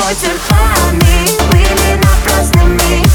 Бутербродами были напрасными.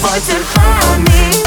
voice and funny.